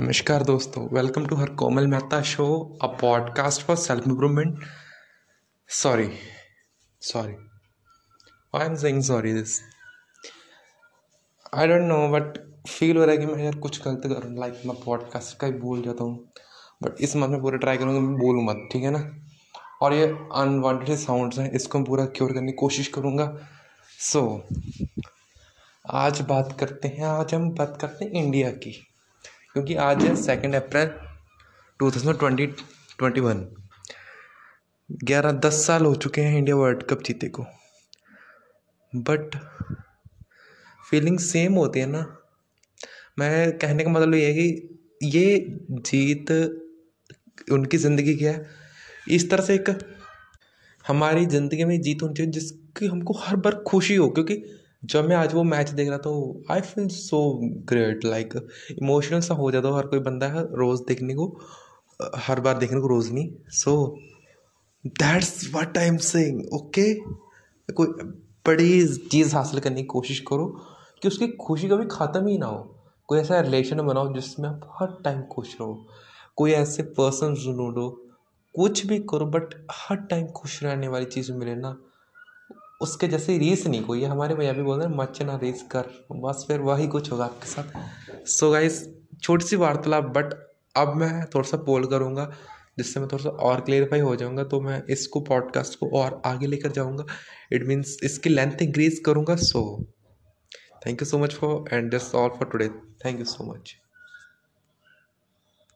नमस्कार दोस्तों welcome to her Komal Mehta show a podcast for self improvement sorry sorry I am saying sorry this I don't know but feel हो रहा है कि मैं यार कुछ गलत कर रहा लाइक मैं पॉडकास्ट का ही बोल जाता हूँ। बट इस मंथ में पूरा ट्राई करूँगा मैं बोलूँ मत ठीक है ना? और ये अनवांटेड साउंड्स हैं इसको मैं पूरा क्योर करने की कोशिश करूँगा। सो so, आज बात करते हैं आज हम बात करते हैं इंडिया की। क्योंकि आज है second April two thousand twenty twenty one ग्यारह दस साल हो चुके हैं इंडिया वर्ल्ड कप जीते को। बट फीलिंग सेम होती है ना। मैं कहने का मतलब ये है कि ये जीत उनकी ज़िंदगी क्या है। इस तरह से एक हमारी ज़िंदगी में जीत होनी चाहिए जिसकी हमको हर बार खुशी हो, क्योंकि जब मैं आज वो मैच देख रहा तो I feel so great like emotional सा हो जाता हर कोई बंदा है रोज़ देखने को हर बार देखने को रोज़ नहीं। So that's what I am saying okay कोई बड़ी चीज़ हासिल करने की कोशिश करो कि उसकी खुशी कभी ख़त्म ही ना हो। कोई ऐसा रिलेशन बनाओ जिसमें आप हर टाइम खुश रहो। कोई ऐसे पर्सन ढूंढो, कुछ भी करो बट हर टाइम खुश रहने वाली चीज़ मिले ना। उसके जैसे रीस नहीं, कोई हमारे भैया भी बोल रहे हैं मच ना रीस कर। बस फिर वही कुछ होगा आपके साथ। सो गाइस छोटी सी वार्तालाप बट अब मैं थोड़ा सा पोल करूँगा, जिससे मैं थोड़ा सा और क्लियरफाई हो जाऊँगा तो मैं इसको पॉडकास्ट को और आगे लेकर जाऊँगा। इट मीन्स इसकी लेंथ इंक्रीज करूँगा so thank you so much for and this all for today thank you so much